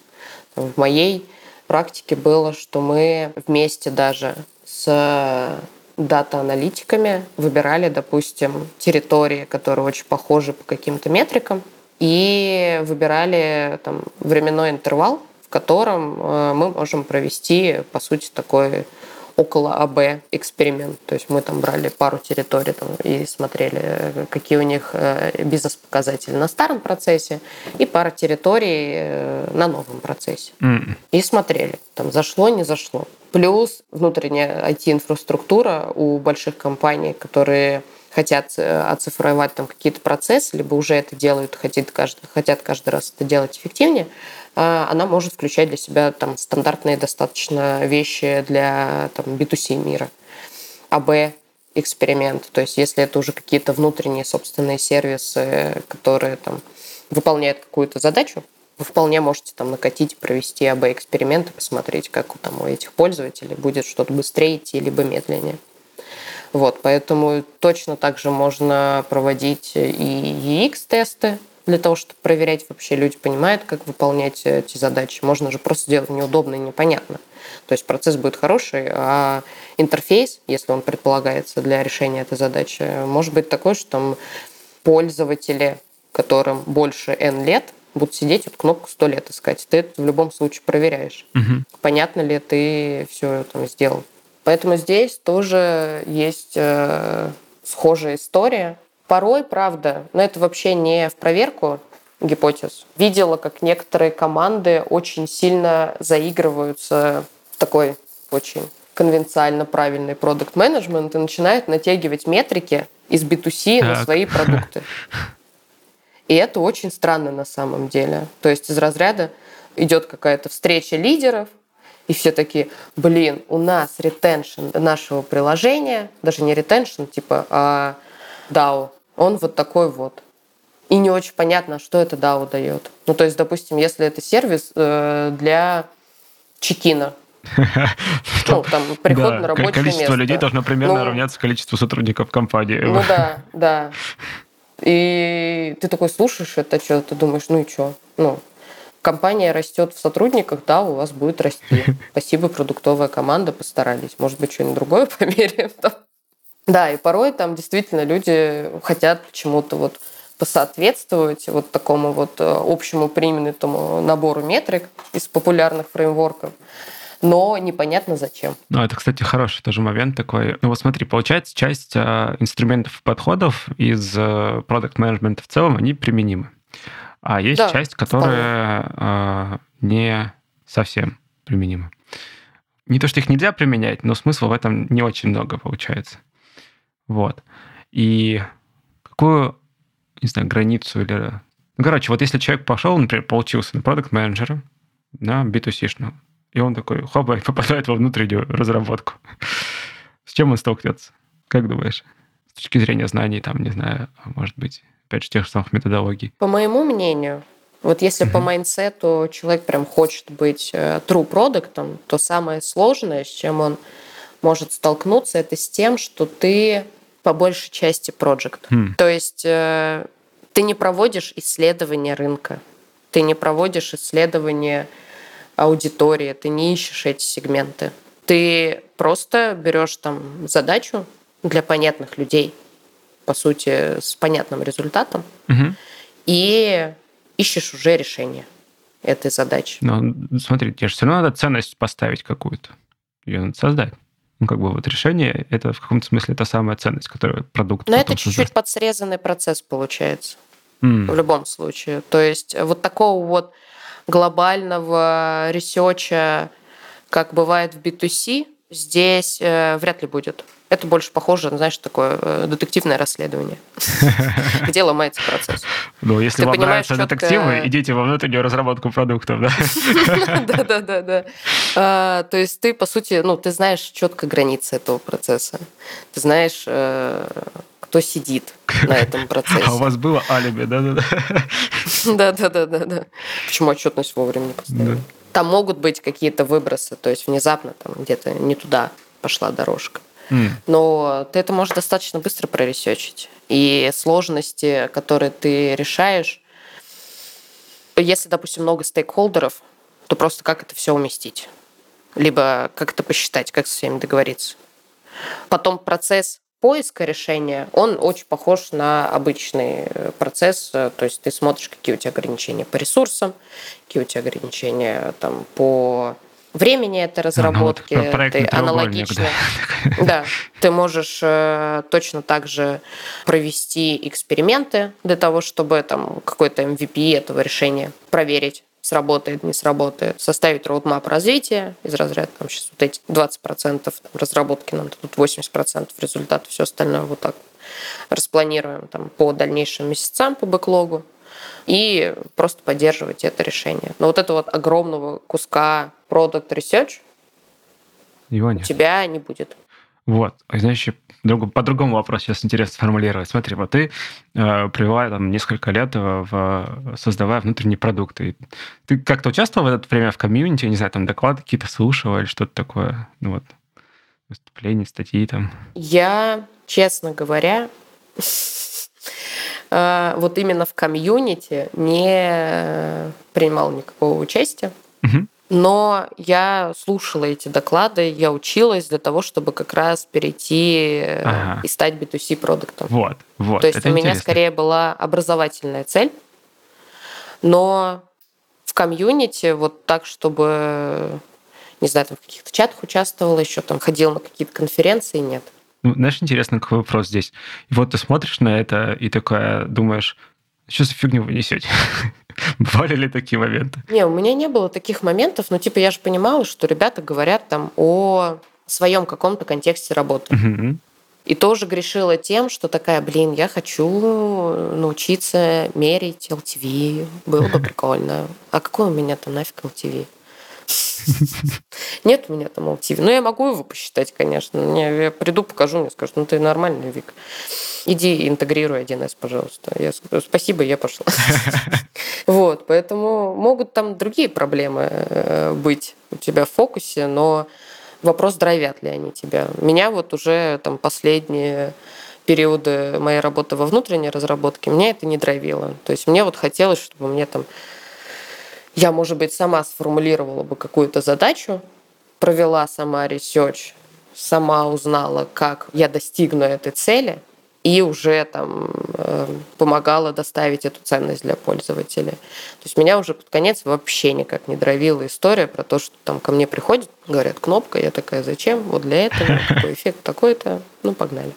В моей практике было, что мы вместе даже с дата-аналитиками выбирали, допустим, территории, которые очень похожи по каким-то метрикам, и выбирали там, временной интервал, в котором э, мы можем провести, по сути, такой около АБ эксперимент. То есть мы там брали пару территорий там, и смотрели, какие у них э, бизнес-показатели на старом процессе и пара территорий э, на новом процессе. Mm. И смотрели, там зашло, не зашло. Плюс внутренняя IT-инфраструктура у больших компаний, которые хотят э, оцифровать там какие-то процессы, либо уже это делают, хотят каждый, хотят каждый раз это делать эффективнее, она может включать для себя там стандартные достаточно вещи для там, B2C мира. АБ эксперимент, то есть если это уже какие-то внутренние собственные сервисы, которые там выполняют какую-то задачу, вы вполне можете там накатить, провести АБ-эксперименты, посмотреть, как там у этих пользователей будет что-то быстрее идти, либо медленнее. Вот, поэтому точно так же можно проводить и UX-тесты для того, чтобы проверять вообще, люди понимают, как выполнять эти задачи. Можно же просто сделать неудобно и непонятно. То есть процесс будет хороший, а интерфейс, если он предполагается для решения этой задачи, может быть такой, что там пользователи, которым больше N лет, будут сидеть, вот кнопку сто лет искать. Ты это в любом случае проверяешь. Угу. Понятно ли ты все там сделал. Поэтому здесь тоже есть э, схожая история. Порой, правда, но это вообще не в проверку гипотез. Видела, как некоторые команды очень сильно заигрываются в такой очень конвенциально правильный продукт менеджмент и начинают натягивать метрики из B2C так. на свои продукты. И это очень странно на самом деле. То есть из разряда идет какая-то встреча лидеров, и все такие, блин, у нас ретеншн нашего приложения, даже не ретеншн, типа, а DAO, он вот такой вот. И не очень понятно, что это DAO дает. Ну, то есть, допустим, если это сервис э, для чекина, ну, там, приход на рабочее Количество людей должно примерно ну, равняться количеству сотрудников компании. Ну да, да. И ты такой слушаешь это, что ты думаешь, ну и что? Ну, компания растет в сотрудниках, да, у вас будет расти. Спасибо, продуктовая команда, постарались. Может быть, что-нибудь другое померяем. Да, и порой там действительно люди хотят почему-то вот посоответствовать вот такому вот э, общему принятому набору метрик из популярных фреймворков но непонятно зачем. Ну, это, кстати, хороший тоже момент такой. Ну, вот смотри, получается, часть э, инструментов и подходов из э, продукт менеджмента в целом, они применимы. А есть да, часть, которая э, не совсем применима. Не то, что их нельзя применять, но смысла в этом не очень много получается. Вот. И какую, не знаю, границу или... Ну, короче, вот если человек пошел, например, получился на продукт менеджера на B2C, и он такой, хоба, и попадает во внутреннюю разработку. С чем он столкнется? Как думаешь? С точки зрения знаний, там, не знаю, может быть, опять же, тех же самых методологий. По моему мнению, вот если uh-huh. по майнсету человек прям хочет быть э, true продуктом, то самое сложное, с чем он может столкнуться, это с тем, что ты по большей части проект. Hmm. То есть э, ты не проводишь исследования рынка, ты не проводишь исследования аудитории, ты не ищешь эти сегменты. Ты просто берешь там задачу для понятных людей, по сути, с понятным результатом, угу. и ищешь уже решение этой задачи. Но смотри, тебе же все равно надо ценность поставить какую-то. Ее надо создать. Ну, как бы вот решение, это в каком-то смысле та самая ценность, которую продукт Но это чуть-чуть подсрезанный процесс получается. Mm. В любом случае. То есть вот такого вот глобального research а, как бывает в B2C, здесь э, вряд ли будет. Это больше похоже, на, знаешь, такое э, детективное расследование, где ломается процесс. Ну, если вам нравятся детективы, идите во внутреннюю разработку продуктов, да? Да-да-да. А, то есть ты, по сути, ну, ты знаешь четко границы этого процесса. Ты знаешь, э, кто сидит на этом процессе. А у вас было алиби, да-да-да? Да-да-да-да. Почему отчетность вовремя не поставили? Там могут быть какие-то выбросы, то есть внезапно там где-то не туда пошла дорожка. Но ты это можешь достаточно быстро проресечить. И сложности, которые ты решаешь, если, допустим, много стейкхолдеров, то просто как это все уместить? Либо как это посчитать, как со всеми договориться. Потом процесс поиска решения, он очень похож на обычный э, процесс. То есть ты смотришь, какие у тебя ограничения по ресурсам, какие у тебя ограничения там, по времени этой разработки. Ну, вот ты аналогично. Да. да, ты можешь э, точно так же провести эксперименты для того, чтобы там какой-то MVP этого решения проверить сработает, не сработает, составить роудмап развития из разряда там сейчас вот эти 20% там, разработки нам тут 80% результата, все остальное вот так распланируем там, по дальнейшим месяцам по бэклогу и просто поддерживать это решение. Но вот этого вот огромного куска product research Его нет. у тебя не будет. Вот. А знаешь, друг, по другому вопросу сейчас интересно сформулировать. Смотри, вот ты э, провела там несколько лет в, создавая внутренние продукты. Ты как-то участвовал в это время в комьюнити, не знаю, там доклады какие-то слушала или что-то такое? Ну вот, выступления, статьи там. Я, честно говоря, вот именно в комьюнити не принимал никакого участия. Угу. Но я слушала эти доклады, я училась для того, чтобы как раз перейти э, ага. и стать B2C продуктом. Вот, вот. То есть это у интересно. меня скорее была образовательная цель, но в комьюнити вот так, чтобы, не знаю, там в каких-то чатах участвовала, еще там ходила на какие-то конференции, нет. Ну, знаешь, интересный какой вопрос здесь. И вот ты смотришь на это и такая думаешь, что за фигню вы несете? Бывали ли такие моменты? Не, у меня не было таких моментов, но типа я же понимала, что ребята говорят там о своем каком-то контексте работы. Угу. И тоже грешила тем, что такая, блин, я хочу научиться мерить LTV, было бы прикольно. А какой у меня там нафиг LTV? Нет у меня там LTV. Ну, я могу его посчитать, конечно. Я приду, покажу, мне скажут, ну, ты нормальный, Вик. Иди интегрируй 1С, пожалуйста. Я скажу, спасибо, я пошла. Вот, поэтому могут там другие проблемы э, быть у тебя в фокусе, но вопрос, драйвят ли они тебя. Меня вот уже там последние периоды моей работы во внутренней разработке, меня это не драйвило. То есть мне вот хотелось, чтобы мне там я, может быть, сама сформулировала бы какую-то задачу, провела сама research, сама узнала, как я достигну этой цели, и уже там э, помогала доставить эту ценность для пользователя. То есть меня уже под конец вообще никак не драйвила история про то, что там ко мне приходят, говорят, кнопка, я такая, зачем? Вот для этого, такой эффект такой-то, ну погнали.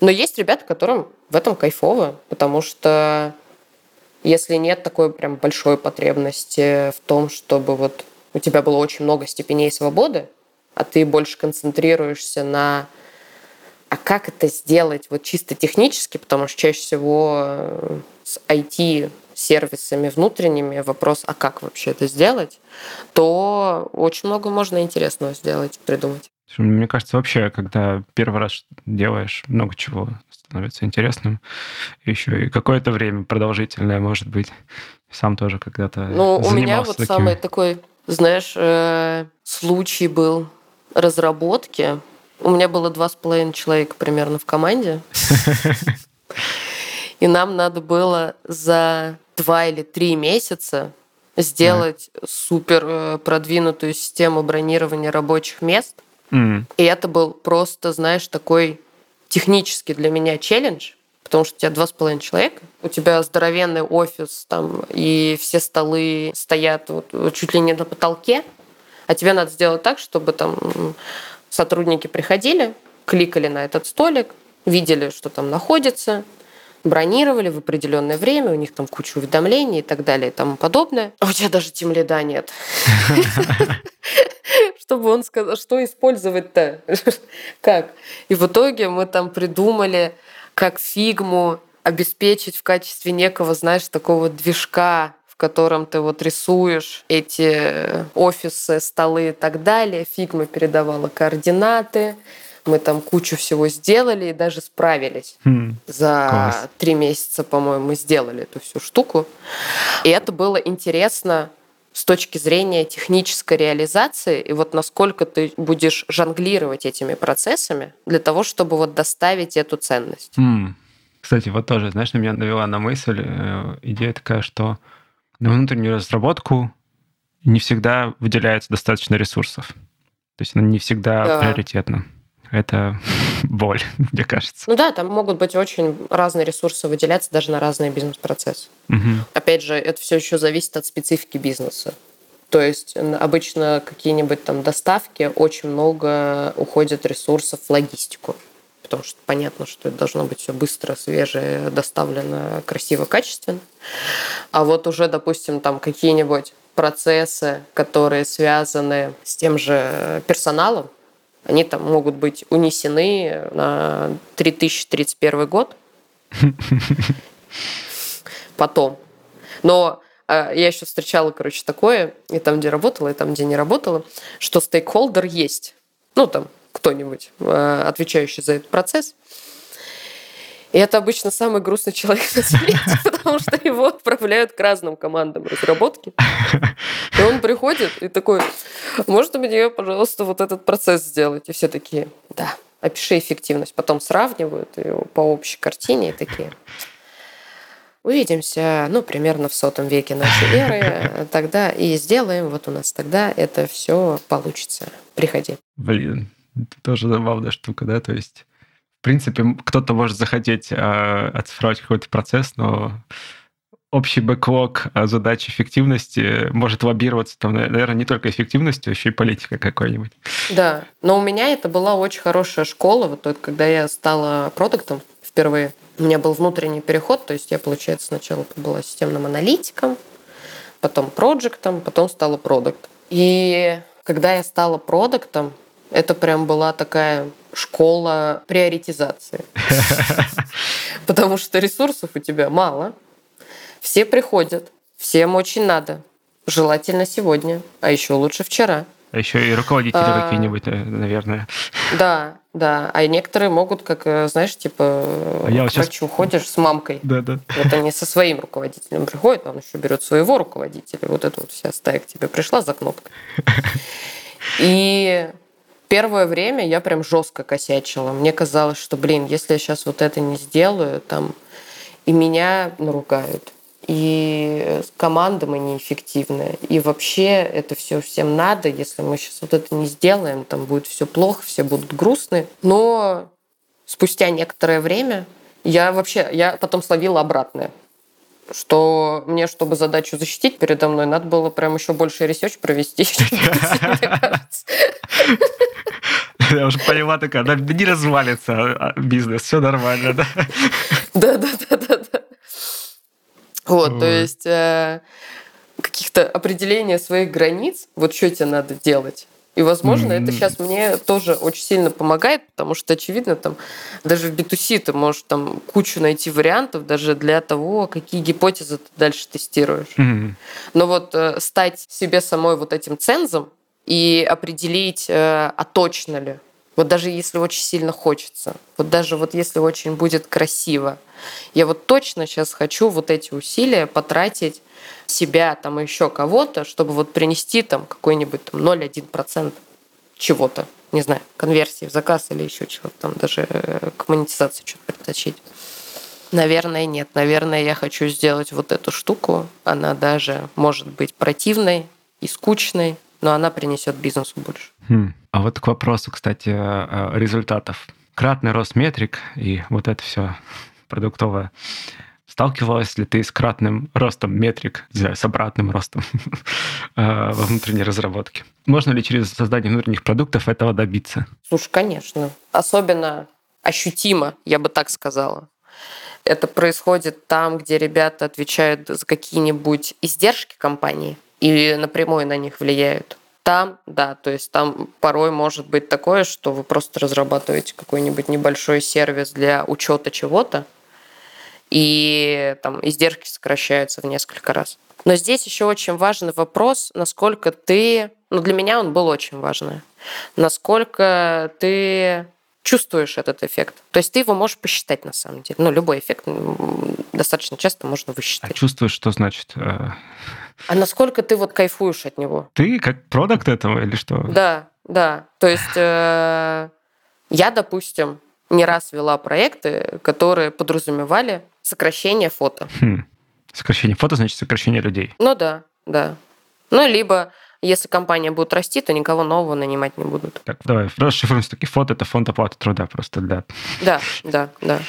Но есть ребята, которым в этом кайфово, потому что если нет такой прям большой потребности в том, чтобы вот у тебя было очень много степеней свободы, а ты больше концентрируешься на а как это сделать вот чисто технически, потому что чаще всего э, с IT-сервисами внутренними вопрос, а как вообще это сделать, то очень много можно интересного сделать, придумать. Мне кажется, вообще, когда первый раз делаешь, много чего становится интересным. Еще и какое-то время продолжительное, может быть. Сам тоже когда-то Ну, у меня вот таким... самый такой, знаешь, э, случай был разработки. У меня было два с половиной человека примерно в команде. И нам надо было за два или три месяца сделать супер э, продвинутую систему бронирования рабочих мест – Mm. И это был просто, знаешь, такой технически для меня челлендж, потому что у тебя два с половиной человека, у тебя здоровенный офис, там, и все столы стоят вот, чуть ли не на потолке, а тебе надо сделать так, чтобы там сотрудники приходили, кликали на этот столик, видели, что там находится, бронировали в определенное время, у них там куча уведомлений и так далее и тому подобное. А у тебя даже тем лида нет. Чтобы он сказал, что использовать-то? Как? И в итоге мы там придумали, как фигму обеспечить в качестве некого, знаешь, такого движка, в котором ты вот рисуешь эти офисы, столы и так далее. Фигма передавала координаты, мы там кучу всего сделали и даже справились. Хм, За класс. три месяца, по-моему, мы сделали эту всю штуку. И это было интересно с точки зрения технической реализации и вот насколько ты будешь жонглировать этими процессами для того, чтобы вот доставить эту ценность. М. Кстати, вот тоже, знаешь, на меня навела на мысль э, идея такая, что на внутреннюю разработку не всегда выделяется достаточно ресурсов. То есть она не всегда Да. приоритетна. Это боль, мне кажется. Ну да, там могут быть очень разные ресурсы выделяться даже на разные бизнес-процессы. Мгм. Опять же, это все еще зависит от специфики бизнеса. То есть обычно какие-нибудь там доставки очень много уходит ресурсов в логистику. Потому что понятно, что это должно быть все быстро, свежее, доставлено красиво, качественно. А вот уже, допустим, там какие-нибудь процессы, которые связаны с тем же персоналом, они там могут быть унесены на 3031 год. Потом. Но э, я еще встречала, короче, такое, и там, где работала, и там, где не работала, что стейкхолдер есть. Ну, там, кто-нибудь, э, отвечающий за этот процесс. И это обычно самый грустный человек на свете, потому что его отправляют к разным командам разработки. И он приходит и такой, можно мне, пожалуйста, вот этот процесс сделать? И все такие, да, опиши эффективность. Потом сравнивают ее по общей картине и такие, увидимся, ну, примерно в сотом веке нашей эры, тогда и сделаем, вот у нас тогда это все получится. Приходи. Блин, это тоже забавная штука, да? То есть, в принципе, кто-то может захотеть э, оцифровать какой-то процесс, но общий бэклог э, задач эффективности может лоббироваться, там, наверное, не только эффективностью, еще и политикой какой-нибудь. Да, но у меня это была очень хорошая школа, вот только когда я стала продуктом впервые. У меня был внутренний переход, то есть я, получается, сначала была системным аналитиком, потом проектом, потом стала продукт. И когда я стала продуктом, это прям была такая школа приоритизации. Потому что ресурсов у тебя мало, все приходят, всем очень надо. Желательно сегодня, а еще лучше вчера. А еще и руководители А. какие-нибудь, э, наверное. Да, да. А некоторые могут, как, э, знаешь, типа, А я к врачу ходишь с мамкой. Да-да. Вот они со своим руководителем приходят, он еще берет своего руководителя. Вот эта вот вся стая к тебе пришла за кнопкой. И первое время я прям жестко косячила. Мне казалось, что, блин, если я сейчас вот это не сделаю, там, и меня наругают, и команда мы неэффективная, и вообще это все всем надо, если мы сейчас вот это не сделаем, там будет все плохо, все будут грустны. Но спустя некоторое время я вообще, я потом словила обратное что мне, чтобы задачу защитить передо мной, надо было прям еще больше research провести. Я уже поняла такая, да не развалится а, бизнес, все нормально, да? Да, да, да, да, да. Вот, то есть э, каких-то определения своих границ, вот что тебе надо делать. И, возможно, это М. сейчас мне тоже очень сильно помогает, потому что, очевидно, там даже в B2C ты можешь там кучу найти вариантов даже для того, какие гипотезы ты дальше тестируешь. Мгм. Но вот э, стать себе самой вот этим цензом и определить, э, а точно ли, вот даже если очень сильно хочется, вот даже вот если очень будет красиво, я вот точно сейчас хочу вот эти усилия потратить себя там и еще кого-то, чтобы вот принести там какой-нибудь там 0,1% чего-то, не знаю, конверсии в заказ или еще чего-то там, даже э, к монетизации что-то притащить. Наверное, нет. Наверное, я хочу сделать вот эту штуку. Она даже может быть противной и скучной, но она принесет бизнесу больше. Хм. А вот к вопросу, кстати, э, результатов. Кратный рост метрик и вот это все продуктовая. Сталкивалась ли ты с кратным ростом метрик, с обратным ростом э, во внутренней разработке? Можно ли через создание внутренних продуктов этого добиться? Слушай, конечно. Особенно ощутимо, я бы так сказала. Это происходит там, где ребята отвечают за какие-нибудь издержки компании и напрямую на них влияют. Там, да, то есть там порой может быть такое, что вы просто разрабатываете какой-нибудь небольшой сервис для учета чего-то, и там издержки сокращаются в несколько раз. Но здесь еще очень важный вопрос, насколько ты, ну для меня он был очень важный, насколько ты чувствуешь этот эффект. То есть ты его можешь посчитать на самом деле. Ну, любой эффект достаточно часто можно высчитать. А чувствуешь, что значит? Э, а насколько ты вот кайфуешь от него? Ты как продукт этого или что? Да, да. То есть э, я, допустим, не раз вела проекты, которые подразумевали сокращение фото. Хм. Сокращение фото значит сокращение людей. Ну да, да. Ну, либо если компания будет расти, то никого нового нанимать не будут. Так, давай, расшифруем все-таки фото, это фонд оплаты труда просто для... Да, да, да.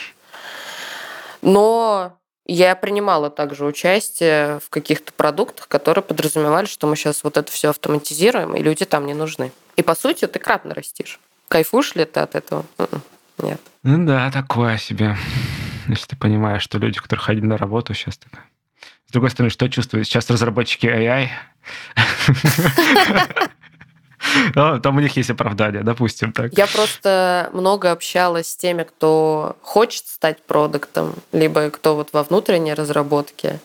Но я принимала также участие в каких-то продуктах, которые подразумевали, что мы сейчас вот это все автоматизируем, и люди там не нужны. И по сути ты кратно растишь. Кайфуешь ли ты от этого? Нет. Ну да, такое себе. Если ты понимаешь, что люди, которые ходили на работу, сейчас так... С другой стороны, что чувствуют сейчас разработчики AI? Ну, там у них есть оправдание, допустим так. Я просто много общалась с теми, кто хочет стать продуктом, либо кто вот во внутренней разработке.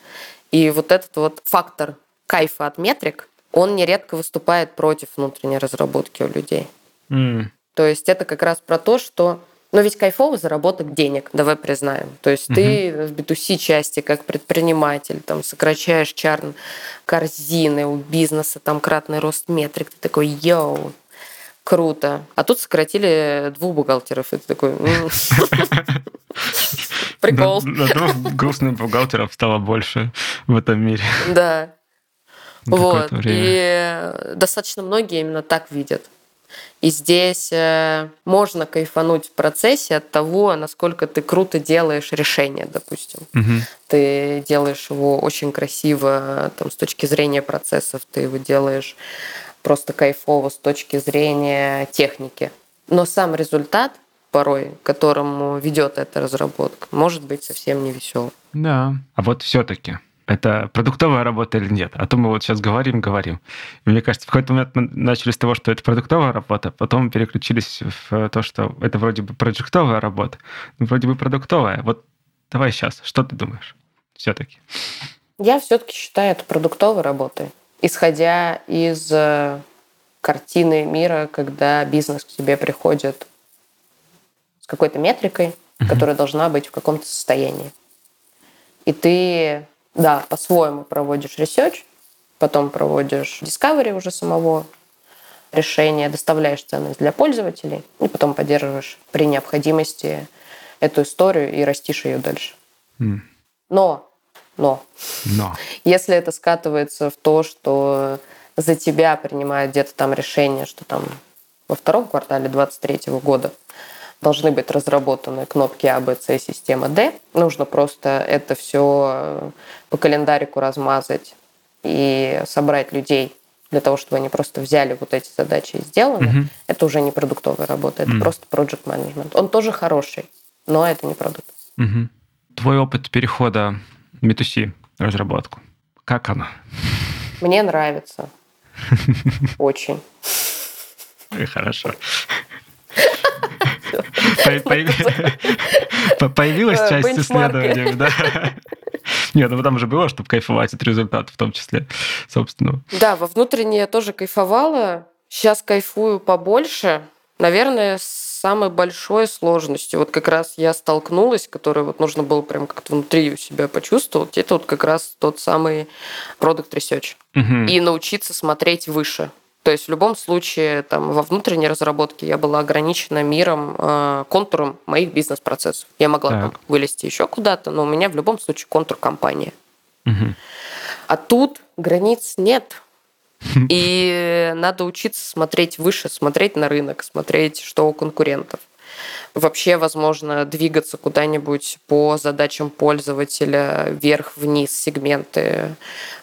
И вот этот вот фактор кайфа от метрик, он нередко выступает против внутренней разработки у людей. Mm. То есть это как раз про то, что но ведь кайфово заработать денег, давай признаем. То есть угу. ты в B2C части как предприниматель там сокращаешь чарн корзины у бизнеса, там кратный рост метрик, ты такой, йоу, круто. А тут сократили двух бухгалтеров, и ты такой, прикол. Двух грустных бухгалтеров стало больше в этом мире. Да. Вот. И достаточно многие именно так видят. И здесь э, можно кайфануть в процессе от того, насколько ты круто делаешь решение, допустим. Угу. Ты делаешь его очень красиво там, с точки зрения процессов, ты его делаешь просто кайфово с точки зрения техники. Но сам результат порой, к которому ведет эта разработка, может быть совсем не веселый. Да. А вот все-таки это продуктовая работа или нет. А то мы вот сейчас говорим, говорим. И мне кажется, в какой-то момент мы начали с того, что это продуктовая работа, потом переключились в то, что это вроде бы проектовая работа, но вроде бы продуктовая. Вот давай сейчас, что ты думаешь все-таки? Я все-таки считаю это продуктовой работой, исходя из э, картины мира, когда бизнес к тебе приходит с какой-то метрикой, uh-huh. которая должна быть в каком-то состоянии. И ты да, по-своему проводишь research, потом проводишь discovery уже самого решения, доставляешь ценность для пользователей и потом поддерживаешь при необходимости эту историю и растишь ее дальше. Mm. Но, но, но, если это скатывается в то, что за тебя принимают где-то там решение, что там во втором квартале 2023 года должны быть разработаны кнопки А, Б, С, система D. Нужно просто это все э, по календарику размазать и собрать людей для того, чтобы они просто взяли вот эти задачи и сделали. Угу. Это уже не продуктовая работа, это угу. просто project management. Он тоже хороший, но это не продукт. Угу. Твой опыт перехода в B2C разработку, как она? Мне нравится. Очень. Хорошо. Появилась э, часть исследований, да. Нет, ну там же было, чтобы кайфовать от результата в том числе, собственно. Да, во внутренней я тоже кайфовала. Сейчас кайфую побольше. Наверное, с самой большой сложностью, вот как раз я столкнулась, которую вот нужно было прям как-то внутри у себя почувствовать, это вот как раз тот самый продукт research. Угу. И научиться смотреть выше. То есть в любом случае там, во внутренней разработке я была ограничена миром, э, контуром моих бизнес-процессов. Я могла там вылезти еще куда-то, но у меня в любом случае контур компании. Угу. А тут границ нет. И надо учиться смотреть выше, смотреть на рынок, смотреть, что у конкурентов. вообще, возможно, двигаться куда-нибудь по задачам пользователя вверх-вниз сегменты,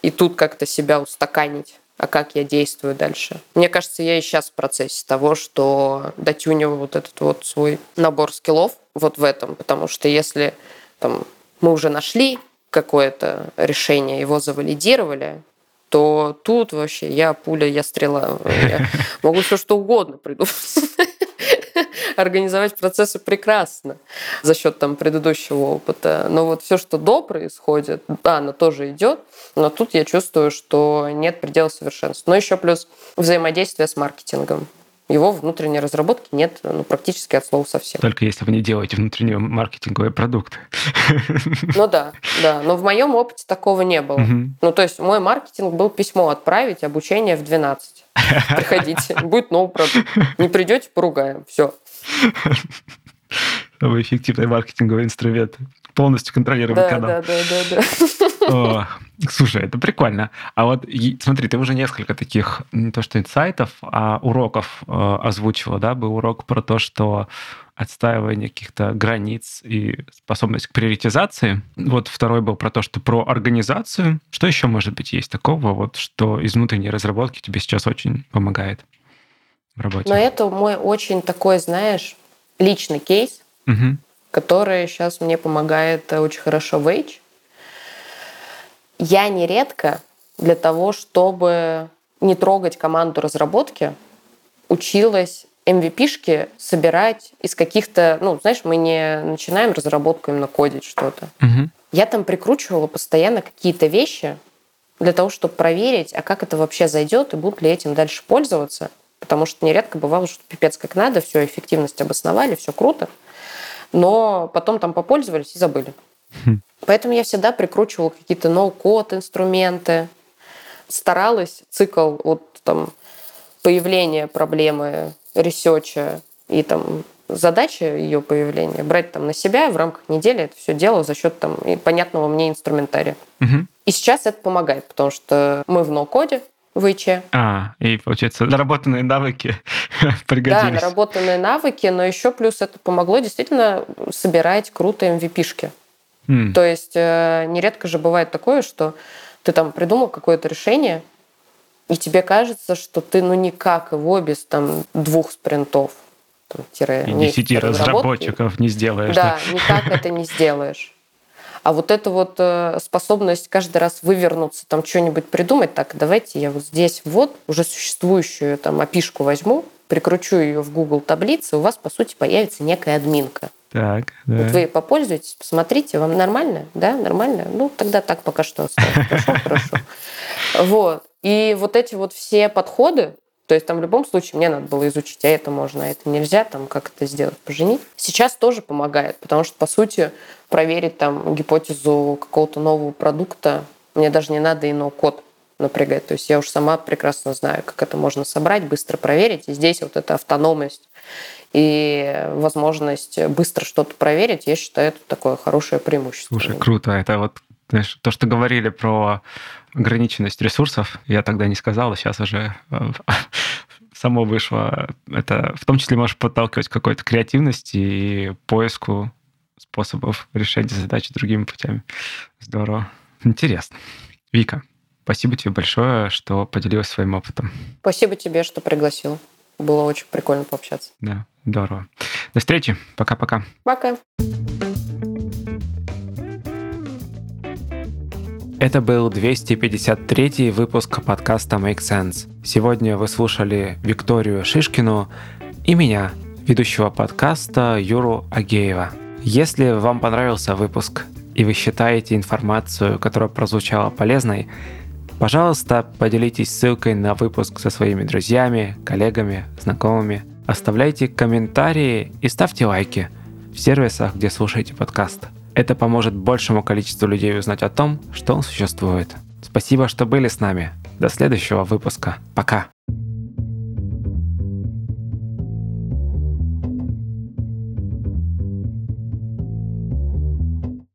и тут как-то себя устаканить а как я действую дальше. Мне кажется, я и сейчас в процессе того, что дотюниваю вот этот вот свой набор скиллов вот в этом, потому что если там, мы уже нашли какое-то решение, его завалидировали, то тут вообще я пуля, я стрела. Я могу все что угодно придумать. Организовать процессы прекрасно за счет там предыдущего опыта. Но вот все, что до происходит, да, оно тоже идет, но тут я чувствую, что нет предела совершенства. Но еще плюс взаимодействие с маркетингом его внутренней разработки нет ну, практически от слова совсем. Только если вы не делаете внутренние маркетинговые продукты. Ну да, да. Но в моем опыте такого не было. Угу. Ну то есть мой маркетинг был письмо отправить, обучение в 12. Приходите, будет новый продукт. Не придете, поругаем. Все. Новый эффективный маркетинговый инструмент. Полностью контролируемый да, канал. Да, да, да, да. О, слушай, это прикольно. А вот смотри, ты уже несколько таких, не то что инсайтов, а уроков э, озвучивала, да? Был урок про то, что отстаивание каких-то границ и способность к приоритизации. Вот второй был про то, что про организацию. Что еще, может быть, есть такого, вот, что из внутренней разработки тебе сейчас очень помогает в работе? Но это мой очень такой, знаешь, личный кейс, угу. который сейчас мне помогает очень хорошо в Age. Я нередко для того, чтобы не трогать команду разработки, училась MVP-шки собирать из каких-то, ну, знаешь, мы не начинаем разработку именно кодить что-то. Угу. Я там прикручивала постоянно какие-то вещи для того, чтобы проверить, а как это вообще зайдет и будут ли этим дальше пользоваться. Потому что нередко бывало, что пипец как надо, все, эффективность обосновали, все круто, но потом там попользовались и забыли. Хм. Поэтому я всегда прикручивала какие-то ноу-код инструменты, старалась цикл вот там появления проблемы research а и там задача ее появления брать там на себя в рамках недели это все делаю за счет там и понятного мне инструментария. Угу. И сейчас это помогает, потому что мы в no-code, в ИЧ. А, и получается, наработанные навыки пригодились. Да, наработанные навыки, но еще плюс это помогло действительно собирать круто MVP-шки. Mm. То есть э, нередко же бывает такое, что ты там придумал какое-то решение, и тебе кажется, что ты ну никак его без там двух спринтов там, тире, и десяти разработчиков не сделаешь. Да, да, никак это не сделаешь. А вот эта вот э, способность каждый раз вывернуться, там что-нибудь придумать, так, давайте я вот здесь вот уже существующую там опишку возьму, прикручу ее в Google таблице, у вас, по сути, появится некая админка. Так, да. Вот вы попользуетесь, посмотрите, вам нормально, да, нормально? Ну, тогда так пока что оставим. Хорошо, хорошо. Вот. И вот эти вот все подходы, то есть там в любом случае мне надо было изучить, а это можно, а это нельзя, там как это сделать, поженить. Сейчас тоже помогает, потому что, по сути, проверить там гипотезу какого-то нового продукта, мне даже не надо ино код напрягать. То есть я уж сама прекрасно знаю, как это можно собрать, быстро проверить. И здесь вот эта автономность и возможность быстро что-то проверить, я считаю, это такое хорошее преимущество. Слушай, круто. Это вот то, что говорили про ограниченность ресурсов, я тогда не сказал, а сейчас уже э, само вышло. Это в том числе может подталкивать к какой-то креативности и поиску способов решения задачи другими путями. Здорово. Интересно. Вика, спасибо тебе большое, что поделилась своим опытом. Спасибо тебе, что пригласил. Было очень прикольно пообщаться. Да, здорово. До встречи. Пока-пока. Пока. Это был 253 выпуск подкаста Make Sense. Сегодня вы слушали Викторию Шишкину и меня, ведущего подкаста Юру Агеева. Если вам понравился выпуск и вы считаете информацию, которая прозвучала полезной, пожалуйста, поделитесь ссылкой на выпуск со своими друзьями, коллегами, знакомыми. Оставляйте комментарии и ставьте лайки в сервисах, где слушаете подкаст. Это поможет большему количеству людей узнать о том, что он существует. Спасибо, что были с нами. До следующего выпуска. Пока.